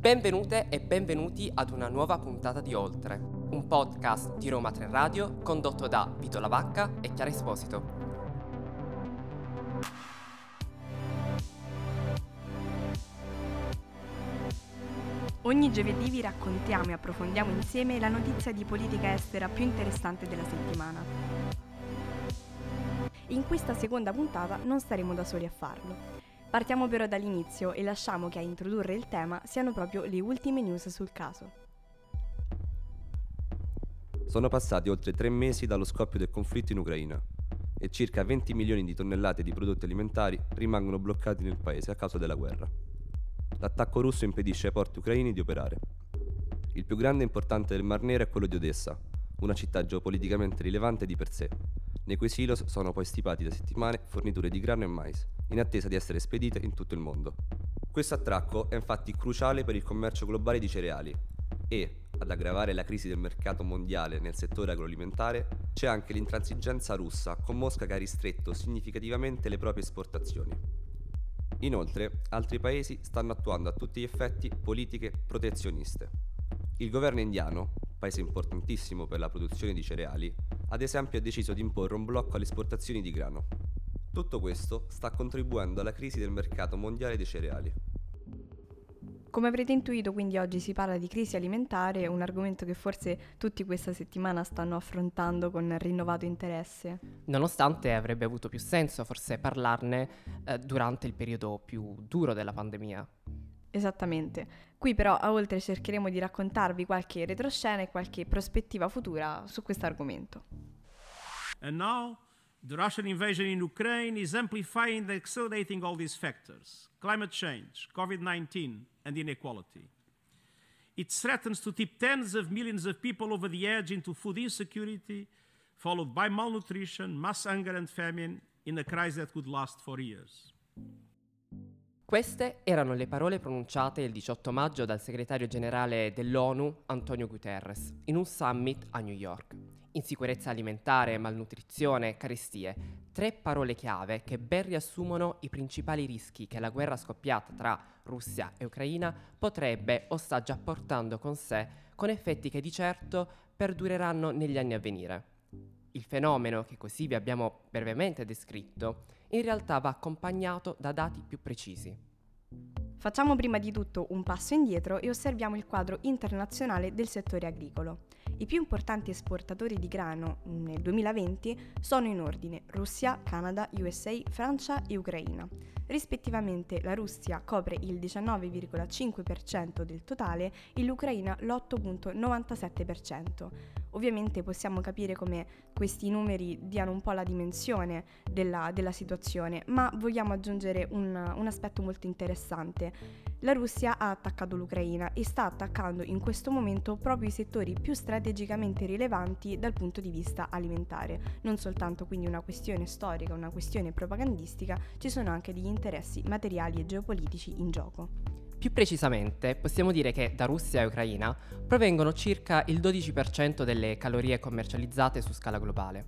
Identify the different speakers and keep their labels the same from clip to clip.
Speaker 1: Benvenute e benvenuti ad una nuova puntata di Oltre, un podcast di Roma 3 Radio condotto da Vito Lavacca e Chiara Esposito.
Speaker 2: Ogni giovedì vi raccontiamo e approfondiamo insieme la notizia di politica estera più interessante della settimana. In questa seconda puntata non staremo da soli a farlo. Partiamo però dall'inizio e lasciamo che a introdurre il tema siano proprio le ultime news sul caso.
Speaker 3: Sono passati oltre tre mesi dallo scoppio del conflitto in Ucraina e circa 20 milioni di tonnellate di prodotti alimentari rimangono bloccati nel paese a causa della guerra. L'attacco russo impedisce ai porti ucraini di operare. Il più grande e importante del Mar Nero è quello di Odessa, una città geopoliticamente rilevante di per sé, nei cui silos sono poi stipati da settimane forniture di grano e mais, in attesa di essere spedite in tutto il mondo. Questo attracco è infatti cruciale per il commercio globale di cereali e, ad aggravare la crisi del mercato mondiale nel settore agroalimentare, c'è anche l'intransigenza russa con Mosca che ha ristretto significativamente le proprie esportazioni. Inoltre, altri paesi stanno attuando a tutti gli effetti politiche protezioniste. Il governo indiano, paese importantissimo per la produzione di cereali, ad esempio ha deciso di imporre un blocco alle esportazioni di grano. Tutto questo sta contribuendo alla crisi del mercato mondiale dei cereali.
Speaker 2: Come avrete intuito, quindi oggi si parla di crisi alimentare, un argomento che forse tutti questa settimana stanno affrontando con rinnovato interesse.
Speaker 1: Nonostante avrebbe avuto più senso forse parlarne eh, durante il periodo più duro della pandemia.
Speaker 2: Esattamente. Qui però a oltre cercheremo di raccontarvi qualche retroscena e qualche prospettiva futura su questo argomento.
Speaker 4: And now the Russian invasion in Ukraine is amplifying and accelerating all these factors climate change, COVID 19, and inequality. It threatens to tip tens of millions of people over the edge into food insecurity, followed by malnutrition, mass hunger, and famine in a crisis that could last for years.
Speaker 1: Queste erano le parole pronunciate il 18 maggio dal segretario generale dell'ONU Antonio Guterres in un summit a New York. Insicurezza alimentare, malnutrizione, carestie, tre parole chiave che ben riassumono i principali rischi che la guerra scoppiata tra Russia e Ucraina potrebbe o sta già portando con sé, con effetti che di certo perdureranno negli anni a venire. Il fenomeno che così vi abbiamo brevemente descritto in realtà va accompagnato da dati più precisi.
Speaker 2: Facciamo prima di tutto un passo indietro e osserviamo il quadro internazionale del settore agricolo. I più importanti esportatori di grano nel 2020 sono in ordine Russia, Canada, USA, Francia e Ucraina. Rispettivamente la Russia copre il 19,5% del totale e l'Ucraina l'8,97%. Ovviamente possiamo capire come questi numeri diano un po' la dimensione della, della situazione, ma vogliamo aggiungere un, un aspetto molto interessante. La Russia ha attaccato l'Ucraina e sta attaccando in questo momento proprio i settori più strategicamente rilevanti dal punto di vista alimentare. Non soltanto quindi una questione storica, una questione propagandistica, ci sono anche degli interessi materiali e geopolitici in gioco.
Speaker 1: Più precisamente, possiamo dire che da Russia e Ucraina provengono circa il 12% delle calorie commercializzate su scala globale.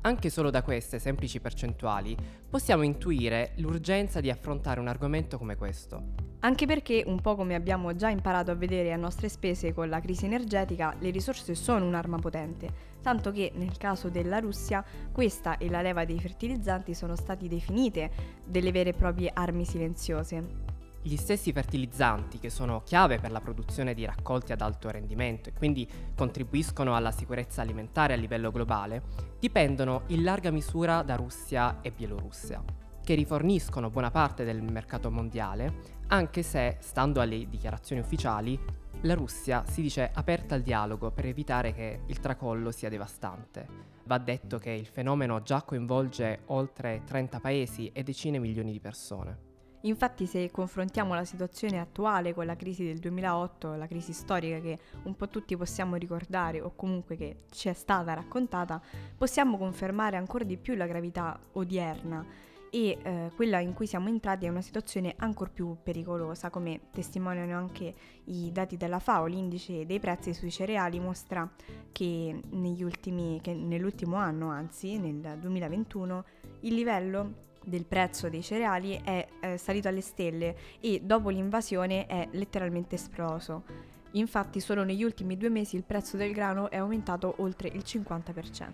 Speaker 1: Anche solo da queste semplici percentuali possiamo intuire l'urgenza di affrontare un argomento come questo.
Speaker 2: Anche perché, un po' come abbiamo già imparato a vedere a nostre spese con la crisi energetica, le risorse sono un'arma potente, tanto che nel caso della Russia questa e la leva dei fertilizzanti sono stati definite delle vere e proprie armi silenziose.
Speaker 1: Gli stessi fertilizzanti, che sono chiave per la produzione di raccolti ad alto rendimento e quindi contribuiscono alla sicurezza alimentare a livello globale, dipendono in larga misura da Russia e Bielorussia, che riforniscono buona parte del mercato mondiale, anche se, stando alle dichiarazioni ufficiali, la Russia si dice aperta al dialogo per evitare che il tracollo sia devastante. Va detto che il fenomeno già coinvolge oltre 30 paesi e decine milioni di persone.
Speaker 2: Infatti se confrontiamo la situazione attuale con la crisi del 2008, la crisi storica che un po' tutti possiamo ricordare o comunque che ci è stata raccontata, possiamo confermare ancora di più la gravità odierna e eh, quella in cui siamo entrati è una situazione ancora più pericolosa, come testimoniano anche i dati della FAO. L'indice dei prezzi sui cereali mostra che, ultimi, che nell'ultimo anno, anzi nel 2021, il livello del prezzo dei cereali è eh, salito alle stelle e dopo l'invasione è letteralmente esploso. Infatti solo negli ultimi due mesi il prezzo del grano è aumentato oltre il 50%.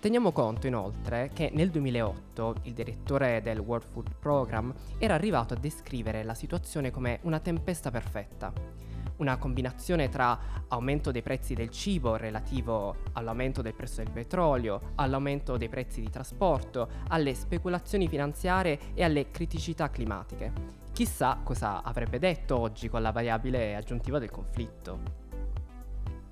Speaker 1: Teniamo conto inoltre che nel 2008 il direttore del World Food Program era arrivato a descrivere la situazione come una tempesta perfetta una combinazione tra aumento dei prezzi del cibo relativo all'aumento del prezzo del petrolio, all'aumento dei prezzi di trasporto, alle speculazioni finanziarie e alle criticità climatiche. Chissà cosa avrebbe detto oggi con la variabile aggiuntiva del conflitto.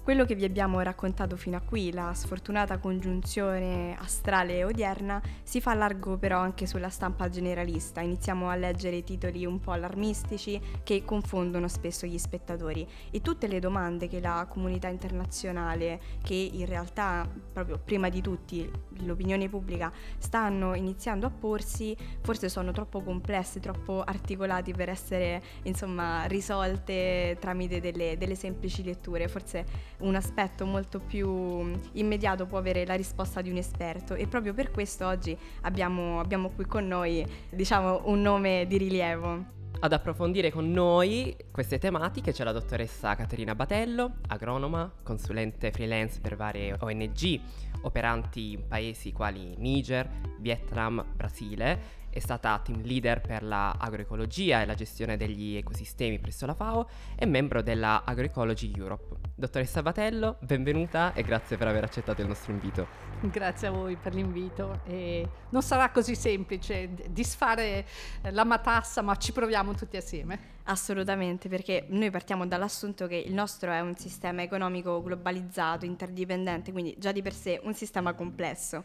Speaker 2: Quello che vi abbiamo raccontato fino a qui, la sfortunata congiunzione astrale odierna, si fa largo però anche sulla stampa generalista. Iniziamo a leggere titoli un po' allarmistici che confondono spesso gli spettatori e tutte le domande che la comunità internazionale, che in realtà proprio prima di tutti l'opinione pubblica, stanno iniziando a porsi, forse sono troppo complesse, troppo articolati per essere insomma risolte tramite delle, delle semplici letture. Forse un aspetto molto più immediato può avere la risposta di un esperto e proprio per questo oggi abbiamo, abbiamo qui con noi diciamo, un nome di rilievo.
Speaker 1: Ad approfondire con noi queste tematiche c'è la dottoressa Caterina Batello, agronoma, consulente freelance per varie ONG operanti in paesi quali Niger, Vietnam, Brasile è stata team leader per l'agroecologia e la gestione degli ecosistemi presso la FAO e membro della Agroecology Europe. Dottoressa Batello, benvenuta e grazie per aver accettato il nostro invito.
Speaker 5: Grazie a voi per l'invito. E non sarà così semplice disfare la matassa, ma ci proviamo tutti assieme.
Speaker 2: Assolutamente, perché noi partiamo dall'assunto che il nostro è un sistema economico globalizzato, interdipendente, quindi già di per sé un sistema complesso.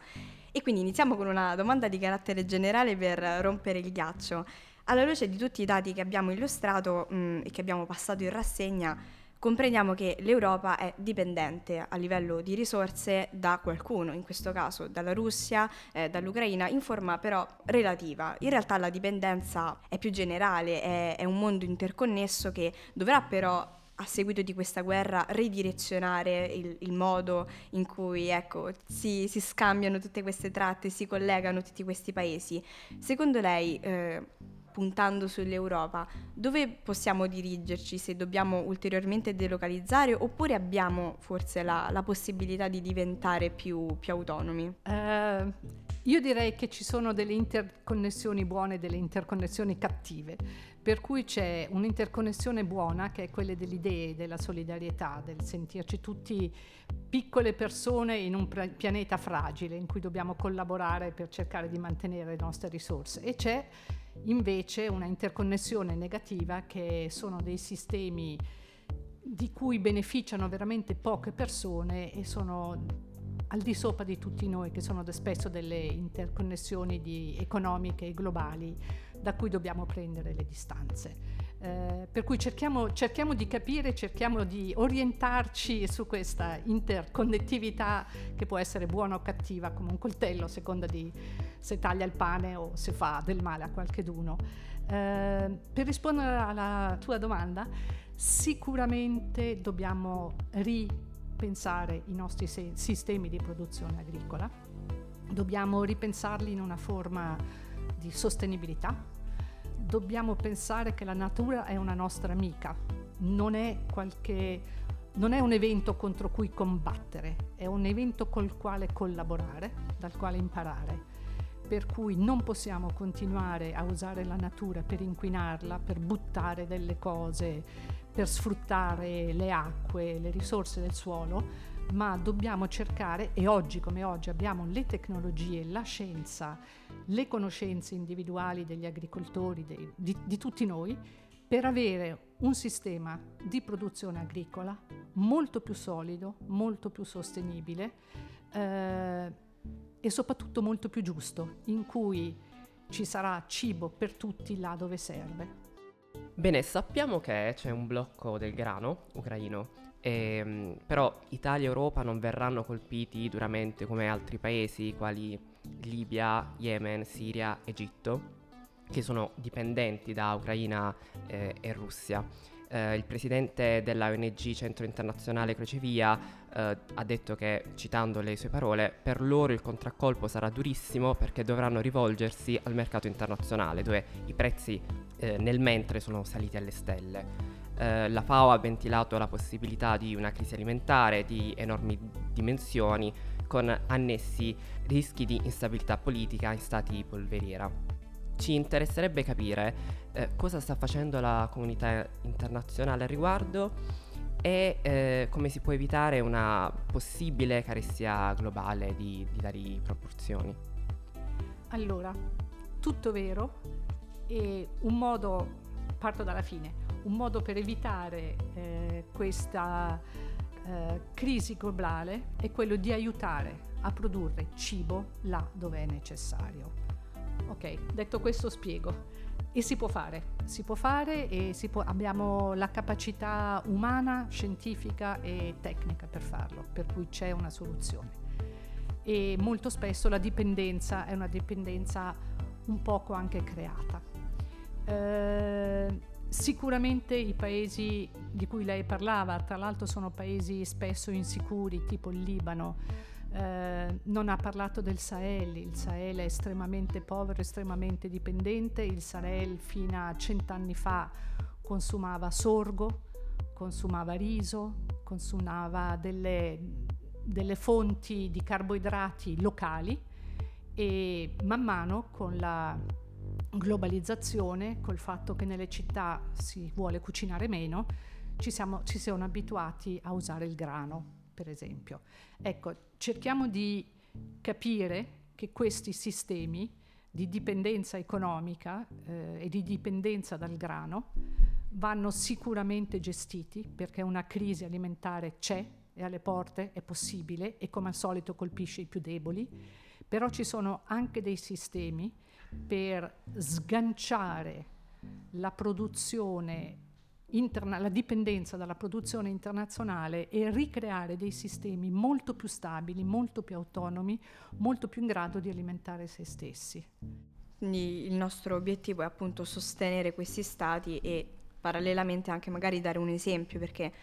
Speaker 2: E quindi iniziamo con una domanda di carattere generale per rompere il ghiaccio. Alla luce di tutti i dati che abbiamo illustrato mh, mm, e che abbiamo passato in rassegna, comprendiamo che l'Europa è dipendente a livello di risorse da qualcuno, in questo caso dalla Russia, eh, dall'Ucraina, in forma però relativa. In realtà la dipendenza è più generale, è, è un mondo interconnesso che dovrà però a seguito di questa guerra ridirezionare il, il modo in cui ecco, si, si, scambiano tutte queste tratte, si collegano tutti questi paesi. Secondo lei, eh, puntando sull'Europa, dove possiamo dirigerci se dobbiamo ulteriormente delocalizzare oppure abbiamo forse la, la possibilità di diventare più, più autonomi?
Speaker 5: Uh, io direi che ci sono delle interconnessioni buone e delle interconnessioni cattive per cui c'è un'interconnessione buona che è quella delle idee, della solidarietà, del sentirci tutti piccole persone in un pianeta fragile in cui dobbiamo collaborare per cercare di mantenere le nostre risorse e c'è invece una interconnessione negativa che sono dei sistemi di cui beneficiano veramente poche persone e sono al di sopra di tutti noi, che sono spesso delle interconnessioni economiche e globali da cui dobbiamo prendere le distanze. Eh, per cui cerchiamo, cerchiamo, di capire, cerchiamo di orientarci su questa interconnettività che può essere buona o cattiva come un coltello a seconda di se taglia il pane o se fa del male a qualcheduno. Eh, per rispondere alla tua domanda, sicuramente dobbiamo ripensare i nostri se- sistemi di produzione agricola, dobbiamo ripensarli in una forma di sostenibilità, dobbiamo pensare che la natura è una nostra amica, non è, qualche, non è un evento contro cui combattere, è un evento col quale collaborare, dal quale imparare. Per cui non possiamo continuare a usare la natura per inquinarla, per buttare delle cose, per sfruttare le acque, le risorse del suolo, ma dobbiamo cercare, e oggi come oggi abbiamo le tecnologie, la scienza, le conoscenze individuali degli agricoltori, dei, di, di tutti noi, per avere un sistema di produzione agricola molto più solido, molto più sostenibile eh, e soprattutto molto più giusto, in cui ci sarà cibo per tutti là dove serve.
Speaker 1: Bene, sappiamo che c'è un blocco del grano ucraino ehm, però Italia e Europa non verranno colpiti duramente come altri paesi quali Libia, Yemen, Siria, Egitto, che sono dipendenti da Ucraina eh, e Russia. Eh, il presidente della ONG Centro Internazionale Crocevia eh, ha detto che, citando le sue parole, per loro il contraccolpo sarà durissimo perché dovranno rivolgersi al mercato internazionale dove i prezzi eh, nel mentre sono saliti alle stelle. Eh, la FAO ha ventilato la possibilità di una crisi alimentare di enormi dimensioni con annessi rischi di instabilità politica in stati polveriera. Ci interesserebbe capire eh, cosa sta facendo la comunità internazionale al riguardo e eh, come si può evitare una possibile carestia globale di, di tali proporzioni.
Speaker 5: Allora, tutto vero e un modo, parto dalla fine, un modo per evitare eh, questa eh, crisi globale è quello di aiutare a produrre cibo là dove è necessario. Ok, detto questo spiego. E si può fare, si può fare e può, abbiamo la capacità umana, scientifica e tecnica per farlo, per cui c'è una soluzione. E molto spesso la dipendenza è una dipendenza un poco anche creata. Eh, sicuramente i paesi di cui lei parlava, tra l'altro sono paesi spesso insicuri, tipo il Libano, eh, non ha parlato del Sahel, il Sahel è estremamente povero, estremamente dipendente, il Sahel fino a cent'anni fa consumava sorgo, consumava riso, consumava delle, delle fonti di carboidrati locali e man mano con la globalizzazione, col fatto che nelle città si vuole cucinare meno, ci siamo, ci siamo abituati a usare il grano, per esempio. Ecco, cerchiamo di capire che questi sistemi di dipendenza economica eh, e di dipendenza dal grano vanno sicuramente gestiti perché una crisi alimentare c'è, è alle porte, è possibile e come al solito colpisce i più deboli, però ci sono anche dei sistemi per sganciare la produzione interna- la dipendenza dalla produzione internazionale e ricreare dei sistemi molto più stabili, molto più autonomi, molto più in grado di alimentare se stessi.
Speaker 2: Quindi il nostro obiettivo è appunto sostenere questi stati e parallelamente anche magari dare un esempio perché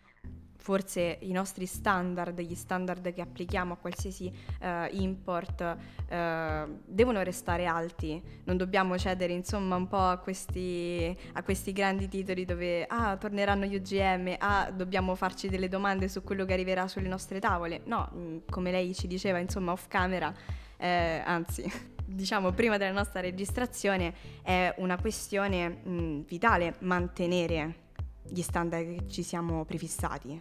Speaker 2: forse i nostri standard, gli standard che applichiamo a qualsiasi uh, import uh, devono restare alti, non dobbiamo cedere insomma un po' a questi, a questi grandi titoli dove ah, torneranno gli OGM, ah, dobbiamo farci delle domande su quello che arriverà sulle nostre tavole. No, mm, come lei ci diceva insomma off camera, eh, anzi diciamo prima della nostra registrazione è una questione mh, mm, vitale mantenere gli standard che ci siamo prefissati?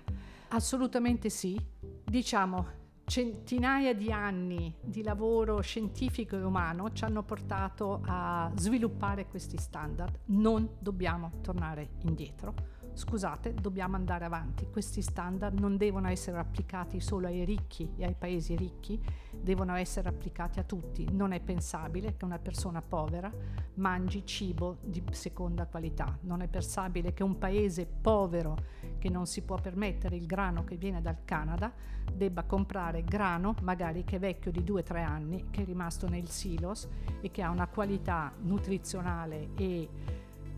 Speaker 5: Assolutamente sì. Diciamo, centinaia di anni di lavoro scientifico e umano ci hanno portato a sviluppare questi standard. Non dobbiamo tornare indietro. Scusate, dobbiamo andare avanti. Questi standard non devono essere applicati solo ai ricchi e ai paesi ricchi, devono essere applicati a tutti. Non è pensabile che una persona povera mangi cibo di seconda qualità. Non è pensabile che un paese povero che non si può permettere il grano che viene dal Canada debba comprare grano magari che è vecchio di 2-3 anni, che è rimasto nel silos e che ha una qualità nutrizionale e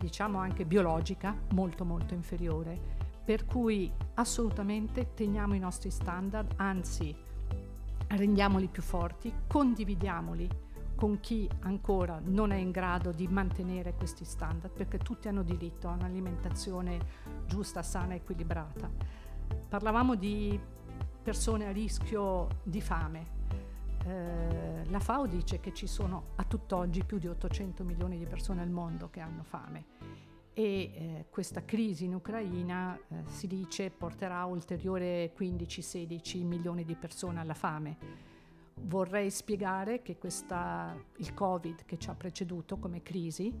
Speaker 5: diciamo anche biologica molto molto inferiore. Per cui assolutamente teniamo i nostri standard, anzi rendiamoli più forti, condividiamoli con chi ancora non è in grado di mantenere questi standard, perché tutti hanno diritto a un'alimentazione giusta, sana e equilibrata. Parlavamo di persone a rischio di fame, eh, la FAO dice che ci sono a tutt'oggi più di 800 milioni di persone al mondo che hanno fame e eh, questa crisi in Ucraina eh, si dice porterà ulteriore 15-16 milioni di persone alla fame. Vorrei spiegare che questa, il Covid che ci ha preceduto come crisi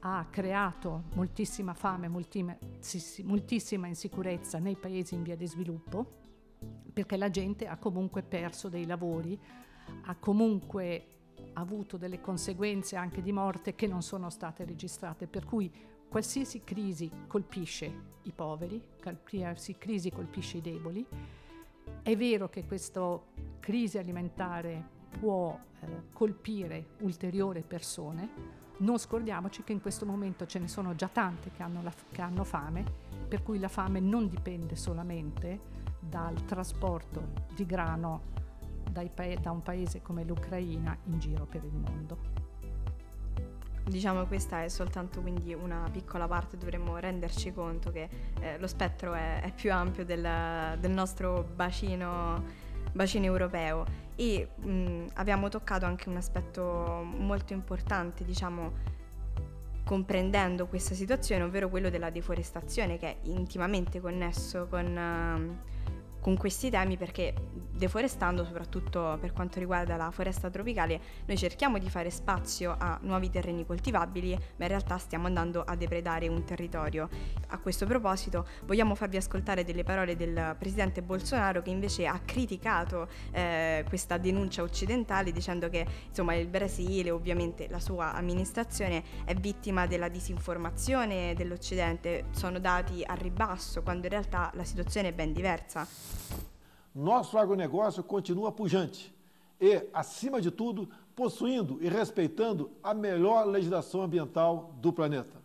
Speaker 5: ha creato moltissima fame, moltissima insicurezza nei paesi in via di sviluppo, perché la gente ha comunque perso dei lavori, ha comunque avuto delle conseguenze anche di morte che non sono state registrate, per cui qualsiasi crisi colpisce i poveri, qualsiasi crisi colpisce i deboli. È vero che questa crisi alimentare può eh, colpire ulteriori persone, non scordiamoci che in questo momento ce ne sono già tante che hanno, la, che hanno fame, per cui la fame non dipende solamente dal trasporto di grano pa- da un paese come l'Ucraina in giro per il mondo.
Speaker 2: Diciamo questa è soltanto quindi una piccola parte, dovremmo renderci conto che eh, lo spettro è, è più ampio del, del nostro bacino, bacino, europeo e mh, abbiamo toccato anche un aspetto molto importante, diciamo, comprendendo questa situazione, ovvero quello della deforestazione che è intimamente connesso con... Uh, con questi temi perché deforestando, soprattutto per quanto riguarda la foresta tropicale, noi cerchiamo di fare spazio a nuovi terreni coltivabili, ma in realtà stiamo andando a depredare un territorio. A questo proposito vogliamo farvi ascoltare delle parole del presidente Bolsonaro che invece ha criticato eh, questa denuncia occidentale dicendo che insomma, il Brasile, ovviamente la sua amministrazione, è vittima della disinformazione dell'Occidente, sono dati a ribasso quando in realtà la situazione è ben diversa.
Speaker 6: Nosso agronegócio continua pujante e, acima de tudo, possuindo e respeitando a melhor legislação ambiental do planeta.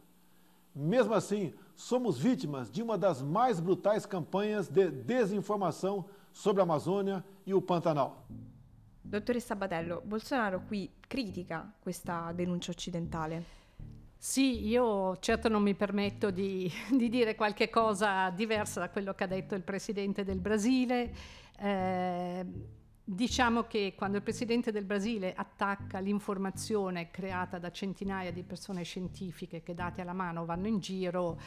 Speaker 6: Mesmo assim, somos vítimas de uma das mais brutais campanhas de desinformação sobre a Amazônia e o Pantanal.
Speaker 2: Dottoressa Batello, Bolsonaro qui critica questa denuncia occidentale.
Speaker 5: Sì, io certo non mi permetto di, di, dire qualche cosa diversa da quello che ha detto il Presidente del Brasile. Eh, diciamo che quando il Presidente del Brasile attacca l'informazione creata da centinaia di persone scientifiche che date alla mano vanno in giro,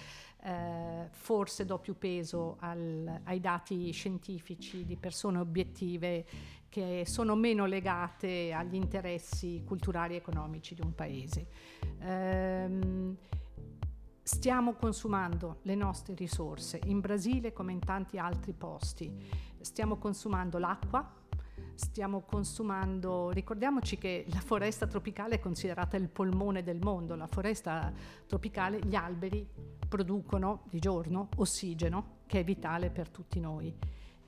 Speaker 5: eh, forse do più peso al, ai dati scientifici di persone obiettive che sono meno legate agli interessi culturali e economici di un paese. Ehm, stiamo consumando le nostre risorse in Brasile come in tanti altri posti. Stiamo consumando l'acqua, stiamo consumando, ricordiamoci che la foresta tropicale è considerata il polmone del mondo, la foresta tropicale, gli alberi producono di giorno ossigeno che è vitale per tutti noi.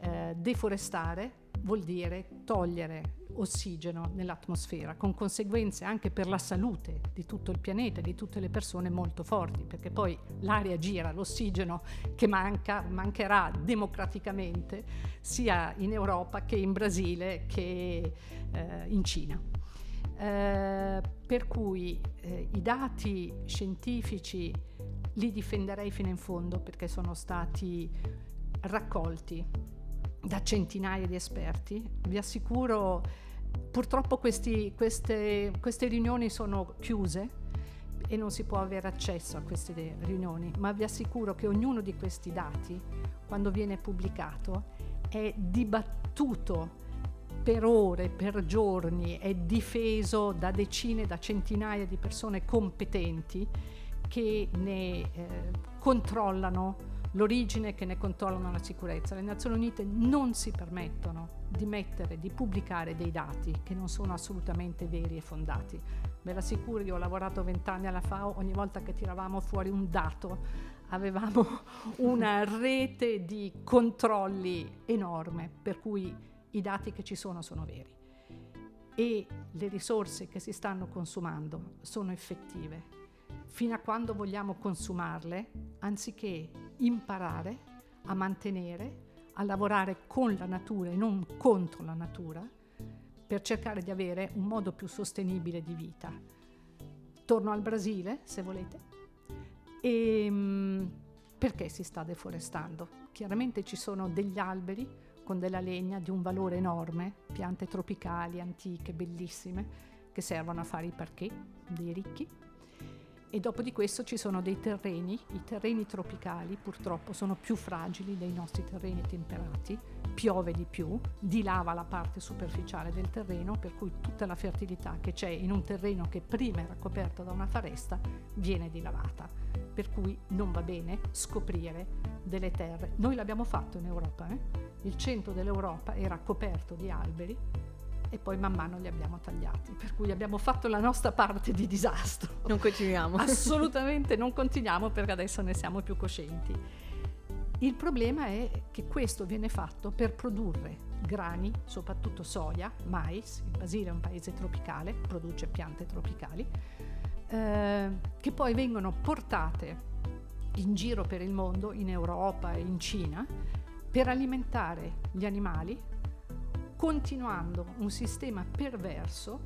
Speaker 5: Eh, deforestare vuol dire togliere ossigeno nell'atmosfera, con conseguenze anche per la salute di tutto il pianeta, di tutte le persone molto forti, perché poi l'aria gira, l'ossigeno che manca, mancherà democraticamente sia in Europa che in Brasile che eh, in Cina. Eh, per cui eh, i dati scientifici li difenderei fino in fondo perché sono stati raccolti da centinaia di esperti. Vi assicuro, purtroppo questi, queste, queste riunioni sono chiuse e non si può avere accesso a queste riunioni, ma vi assicuro che ognuno di questi dati, quando viene pubblicato, è dibattuto per ore, per giorni, è difeso da decine, da centinaia di persone competenti che ne eh, controllano l'origine che ne controllano la sicurezza. Le Nazioni Unite non si permettono di mettere, di pubblicare dei dati che non sono assolutamente veri e fondati. Ve l'assicuro, io ho lavorato vent'anni alla FAO, ogni volta che tiravamo fuori un dato avevamo una rete di controlli enorme, per cui i dati che ci sono sono veri e le risorse che si stanno consumando sono effettive fino a quando vogliamo consumarle, anziché imparare a mantenere, a lavorare con la natura e non contro la natura, per cercare di avere un modo più sostenibile di vita. Torno al Brasile, se volete. E, ehm, perché si sta deforestando? Chiaramente ci sono degli alberi con della legna di un valore enorme, piante tropicali, antiche, bellissime, che servono a fare i parquet dei ricchi e dopo di questo ci sono dei terreni, i terreni tropicali purtroppo sono più fragili dei nostri terreni temperati, piove di più, dilava la parte superficiale del terreno, per cui tutta la fertilità che c'è in un terreno che prima era coperto da una foresta viene dilavata, per cui non va bene scoprire delle terre. Noi l'abbiamo fatto in Europa, eh? il centro dell'Europa era coperto di alberi e poi man mano li abbiamo tagliati, per cui abbiamo fatto la nostra parte di disastro.
Speaker 2: Non continuiamo.
Speaker 5: Assolutamente non continuiamo perché adesso ne siamo più coscienti. Il problema è che questo viene fatto per produrre grani, soprattutto soia, mais, il Brasile è un paese tropicale, produce piante tropicali, eh, che poi vengono portate in giro per il mondo, in Europa e in Cina, per alimentare gli animali, continuando un sistema perverso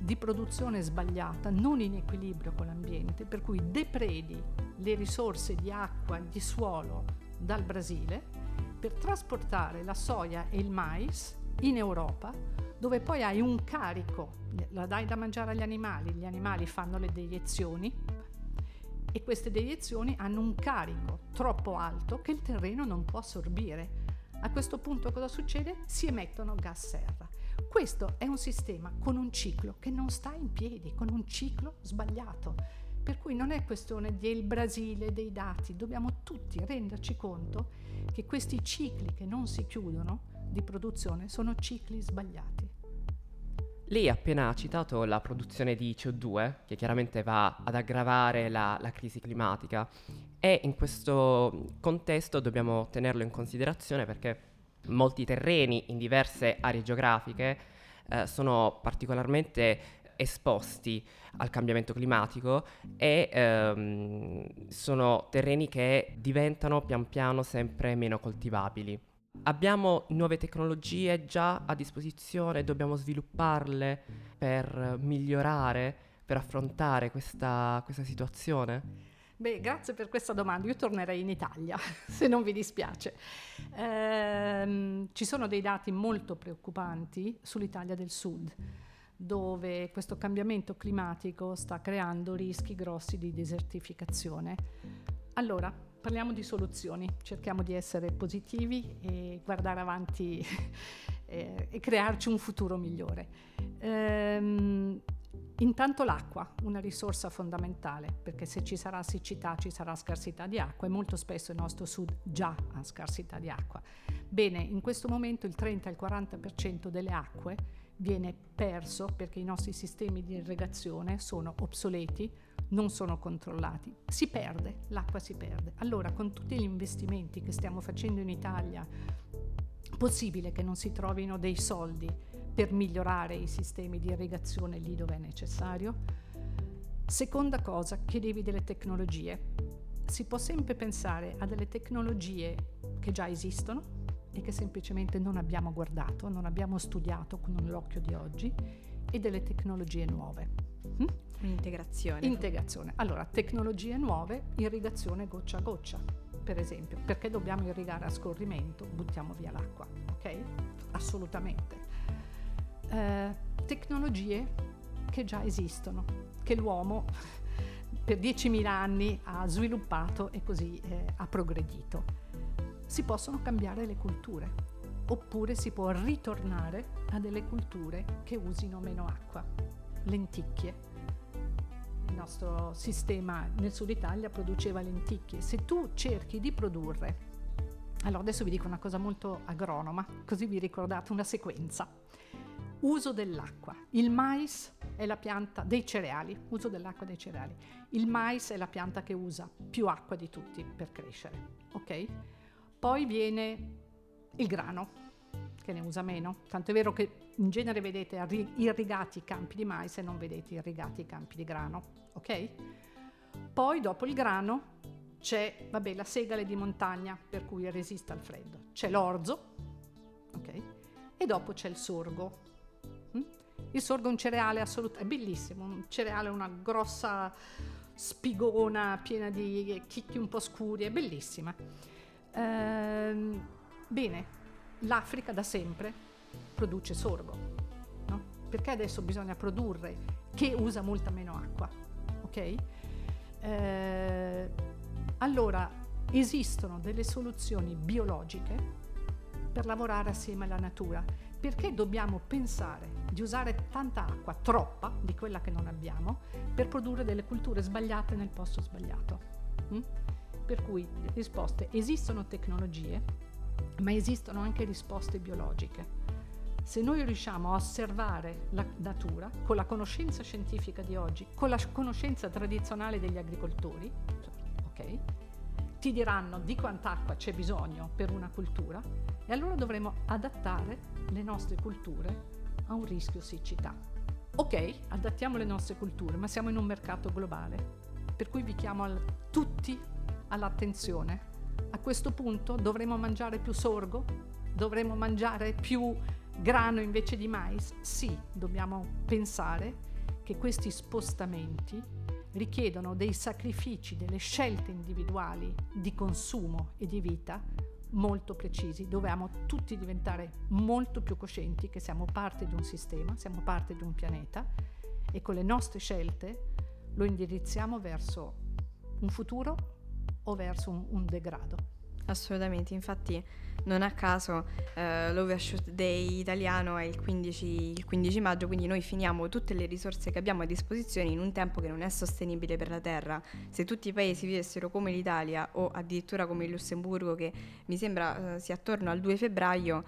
Speaker 5: di produzione sbagliata, non in equilibrio con l'ambiente, per cui depredi le risorse di acqua e di suolo dal Brasile per trasportare la soia e il mais in Europa, dove poi hai un carico, la dai da mangiare agli animali, gli animali fanno le deiezioni e queste deiezioni hanno un carico troppo alto che il terreno non può assorbire. A questo punto cosa succede? Si emettono gas serra. Questo è un sistema con un ciclo che non sta in piedi, con un ciclo sbagliato. Per cui non è questione del Brasile, dei dati, dobbiamo tutti renderci conto che questi cicli che non si chiudono di produzione sono cicli sbagliati.
Speaker 1: Lei ha appena citato la produzione di CO2, che chiaramente va ad aggravare la, la, crisi climatica, e in questo contesto dobbiamo tenerlo in considerazione perché molti terreni in diverse aree geografiche eh, sono particolarmente esposti al cambiamento climatico e ehm, sono terreni che diventano pian piano sempre meno coltivabili. Abbiamo nuove tecnologie già a disposizione, dobbiamo svilupparle per migliorare, per affrontare questa, questa situazione?
Speaker 5: Beh, grazie per questa domanda. Io tornerei in Italia, se non vi dispiace. Ehm, ci sono dei dati molto preoccupanti sull'Italia del Sud, dove questo cambiamento climatico sta creando rischi grossi di desertificazione. Allora, parliamo di soluzioni, cerchiamo di essere positivi e guardare avanti e, e crearci un futuro migliore. Ehm, Intanto l'acqua, una risorsa fondamentale, perché se ci sarà siccità ci sarà scarsità di acqua e molto spesso il nostro sud già ha scarsità di acqua. Bene, in questo momento il 30 il 40% delle acque viene perso perché i nostri sistemi di irrigazione sono obsoleti, non sono controllati. Si perde, l'acqua si perde. Allora, con tutti gli investimenti che stiamo facendo in Italia, possibile che non si trovino dei soldi per migliorare i sistemi di irrigazione lì dove è necessario. Seconda cosa, chiedevi delle tecnologie. Si può sempre pensare a delle tecnologie che già esistono e che semplicemente non abbiamo guardato, non abbiamo studiato con l'occhio di oggi e delle tecnologie nuove.
Speaker 2: Hm? Integrazione.
Speaker 5: Integrazione. Allora, tecnologie nuove, irrigazione goccia a goccia, per esempio. Perché dobbiamo irrigare a scorrimento? Buttiamo via l'acqua, ok? Assolutamente eh, tecnologie che già esistono, che l'uomo per 10.000 anni ha sviluppato e così eh, ha progredito. Si possono cambiare le culture, oppure si può ritornare a delle culture che usino meno acqua, lenticchie. Il nostro sistema nel sud Italia produceva lenticchie. Se tu cerchi di produrre, allora adesso vi dico una cosa molto agronoma, così vi ricordate una sequenza Uso dell'acqua. Il mais è la pianta dei cereali, uso dell'acqua dei cereali. Il mais è la pianta che usa più acqua di tutti per crescere, ok? Poi viene il grano, che ne usa meno. Tanto è vero che in genere vedete irrigati i campi di mais e non vedete irrigati i campi di grano, ok? Poi dopo il grano c'è, vabbè, la segale di montagna per cui resiste al freddo. C'è l'orzo, ok? E dopo c'è il sorgo, il sorgo è un cereale assolutamente, è bellissimo, un cereale, una grossa spigona piena di chicchi un po' scuri, è bellissima. Ehm, bene, l'Africa da sempre produce sorgo, no? Perché adesso bisogna produrre che usa molta meno acqua, ok? Ehm, allora, esistono delle soluzioni biologiche per lavorare assieme alla natura. Perché dobbiamo pensare di usare tanta acqua, troppa di quella che non abbiamo, per produrre delle culture sbagliate nel posto sbagliato. Mm? Per cui risposte, esistono tecnologie, ma esistono anche risposte biologiche. Se noi riusciamo a osservare la natura con la conoscenza scientifica di oggi, con la conoscenza tradizionale degli agricoltori, ok? Ti diranno di quanta acqua c'è bisogno per una cultura e allora dovremo adattare le nostre culture a un rischio siccità. ok, adattiamo le nostre culture, ma siamo in un mercato globale, per cui vi chiamo al, tutti all'attenzione. A questo punto dovremo mangiare più sorgo? Dovremo mangiare più grano invece di mais? Sì, dobbiamo pensare che questi spostamenti richiedono dei sacrifici, delle scelte individuali di consumo e di vita molto precisi. Dobbiamo tutti diventare molto più coscienti che siamo parte di un sistema, siamo parte di un pianeta e con le nostre scelte lo indirizziamo verso un futuro o verso un, un degrado.
Speaker 2: Assolutamente, infatti non a caso eh, l'Overshoot Day italiano è il 15, il 15, maggio, quindi noi finiamo tutte le risorse che abbiamo a disposizione in un tempo che non è sostenibile per la Terra. Se tutti i paesi vivessero come l'Italia o addirittura come il Lussemburgo, che mi sembra eh, sia attorno al 2 febbraio,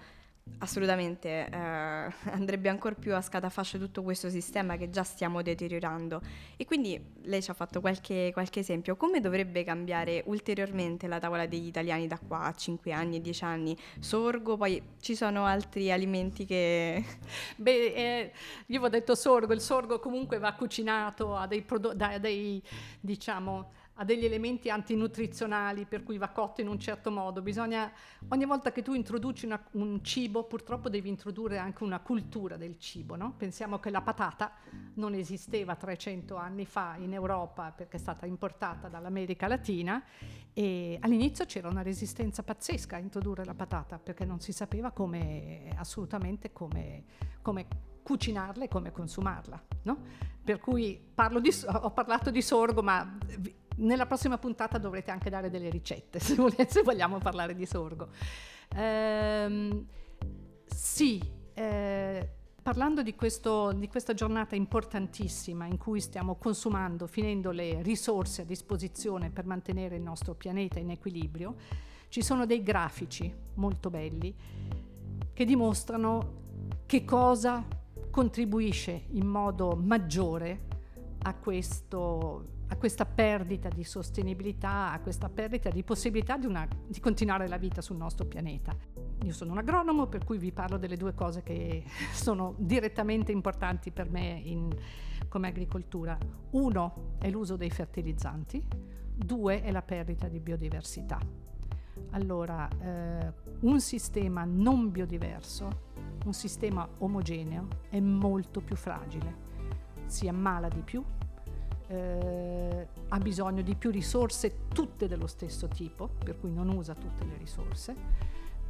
Speaker 2: assolutamente eh, andrebbe ancora più a scatafascio tutto questo sistema che già stiamo deteriorando. E quindi lei ci ha fatto qualche, qualche, esempio. Come dovrebbe cambiare ulteriormente la tavola degli italiani da qua a 5 anni, 10 anni? Sorgo, poi ci sono altri alimenti che...
Speaker 5: Beh, eh, io ho detto sorgo, il sorgo comunque va cucinato, ha dei prodotti, diciamo ha degli elementi antinutrizionali per cui va cotto in un certo modo. Bisogna, ogni volta che tu introduci una, un cibo, purtroppo devi introdurre anche una cultura del cibo. No? Pensiamo che la patata non esisteva 300 anni fa in Europa perché è stata importata dall'America Latina e all'inizio c'era una resistenza pazzesca a introdurre la patata perché non si sapeva come, assolutamente come, come cucinarla e come consumarla. No? Per cui di, ho parlato di sorgo, ma nella prossima puntata dovrete anche dare delle ricette se, volete, se vogliamo parlare di sorgo. Ehm, sì, eh, parlando di, questo, di, questa giornata importantissima in cui stiamo consumando, finendo le risorse a disposizione per mantenere il nostro pianeta in equilibrio, ci sono dei grafici molto belli che dimostrano che cosa contribuisce in modo maggiore a questo a questa perdita di sostenibilità, a questa perdita di possibilità di, una, di, continuare la vita sul nostro pianeta. Io sono un agronomo, per cui vi parlo delle due cose che sono direttamente importanti per me in, come agricoltura. Uno è l'uso dei fertilizzanti, due è la perdita di biodiversità. Allora, eh, un sistema non biodiverso, un sistema omogeneo, è molto più fragile, si ammala di più, eh, ha bisogno di più risorse, tutte dello stesso tipo, per cui non usa tutte le risorse.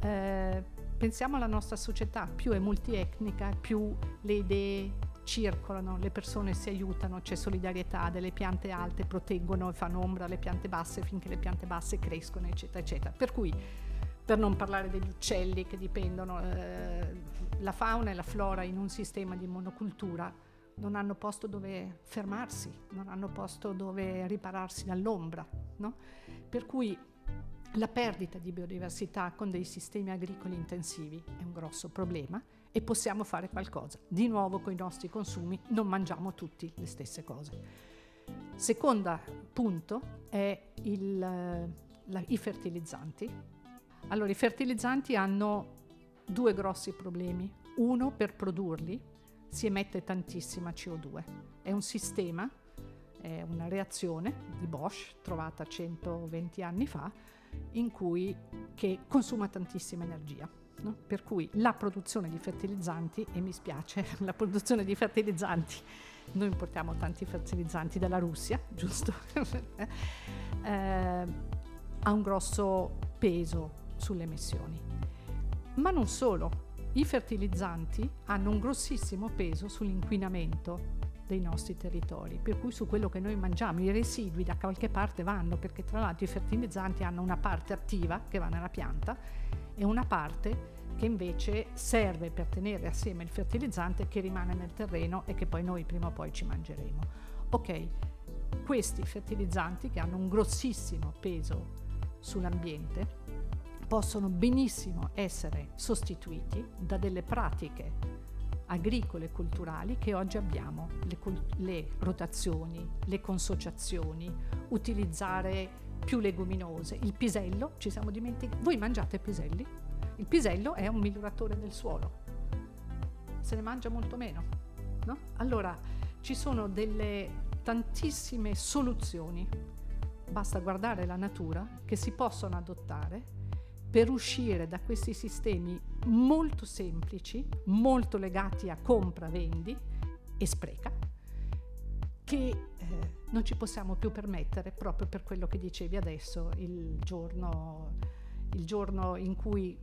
Speaker 5: Eh, pensiamo alla nostra società, più è multietnica, più le idee circolano, le persone si aiutano, c'è solidarietà, delle piante alte proteggono e fanno ombra alle piante basse finché le piante basse crescono, eccetera, eccetera. Per cui, per non parlare degli uccelli che dipendono, eh, la fauna e la flora in un sistema di monocultura non hanno posto dove fermarsi, non hanno posto dove ripararsi dall'ombra. No? Per cui la perdita di biodiversità con dei sistemi agricoli intensivi è un grosso problema e possiamo fare qualcosa. Di nuovo con i nostri consumi non mangiamo tutti le stesse cose. Secondo punto è il, la, i fertilizzanti. Allora, i fertilizzanti hanno due grossi problemi. Uno, per produrli, si emette tantissima CO2. È un sistema, è una reazione di Bosch trovata 120 anni fa in cui, che consuma tantissima energia. No? Per cui la produzione di fertilizzanti, e mi spiace, la produzione di fertilizzanti, noi importiamo tanti fertilizzanti dalla Russia, giusto? eh, ha un grosso peso sulle emissioni. Ma non solo, i fertilizzanti hanno un grossissimo peso sull'inquinamento dei nostri territori, per cui su quello che noi mangiamo, i residui da qualche parte vanno, perché tra l'altro i fertilizzanti hanno una parte attiva che va nella pianta e una parte che invece serve per tenere assieme il fertilizzante che rimane nel terreno e che poi noi prima o poi ci mangeremo. Ok, questi fertilizzanti che hanno un grossissimo peso sull'ambiente possono benissimo essere sostituiti da delle pratiche agricole e culturali che oggi abbiamo, le, le rotazioni, le consociazioni, utilizzare più leguminose. Il pisello, ci siamo dimenticati, voi mangiate piselli? Il pisello è un miglioratore del suolo, se ne mangia molto meno. No? Allora, ci sono delle tantissime soluzioni, basta guardare la natura, che si possono adottare per uscire da questi sistemi molto semplici, molto legati a compra-vendi e spreca, che eh, non ci possiamo più permettere proprio per quello che dicevi adesso, il giorno, il giorno in cui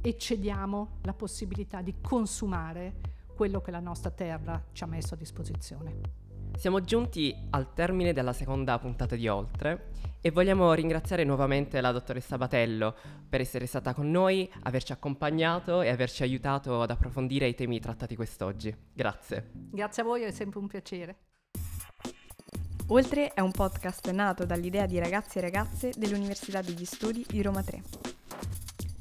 Speaker 5: eccediamo la possibilità di consumare quello che la nostra terra ci ha messo a disposizione.
Speaker 1: Siamo giunti al termine della seconda puntata di Oltre e vogliamo ringraziare nuovamente la dottoressa Batello per essere stata con noi, averci accompagnato e averci aiutato ad approfondire i temi trattati quest'oggi. Grazie.
Speaker 5: Grazie a voi, è sempre un piacere.
Speaker 2: Oltre è un podcast nato dall'idea di ragazzi e ragazze dell'Università degli Studi di Roma 3.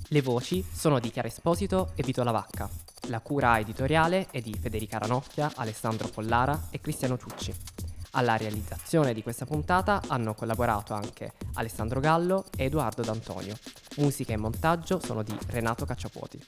Speaker 1: Le voci sono di Chiara Esposito e Vito Lavacca. La cura editoriale è di Federica Ranocchia, Alessandro Pollara e Cristiano Ciucci. Alla realizzazione di questa puntata hanno collaborato anche Alessandro Gallo e Edoardo D'Antonio. Musica e montaggio sono di Renato Cacciapuoti.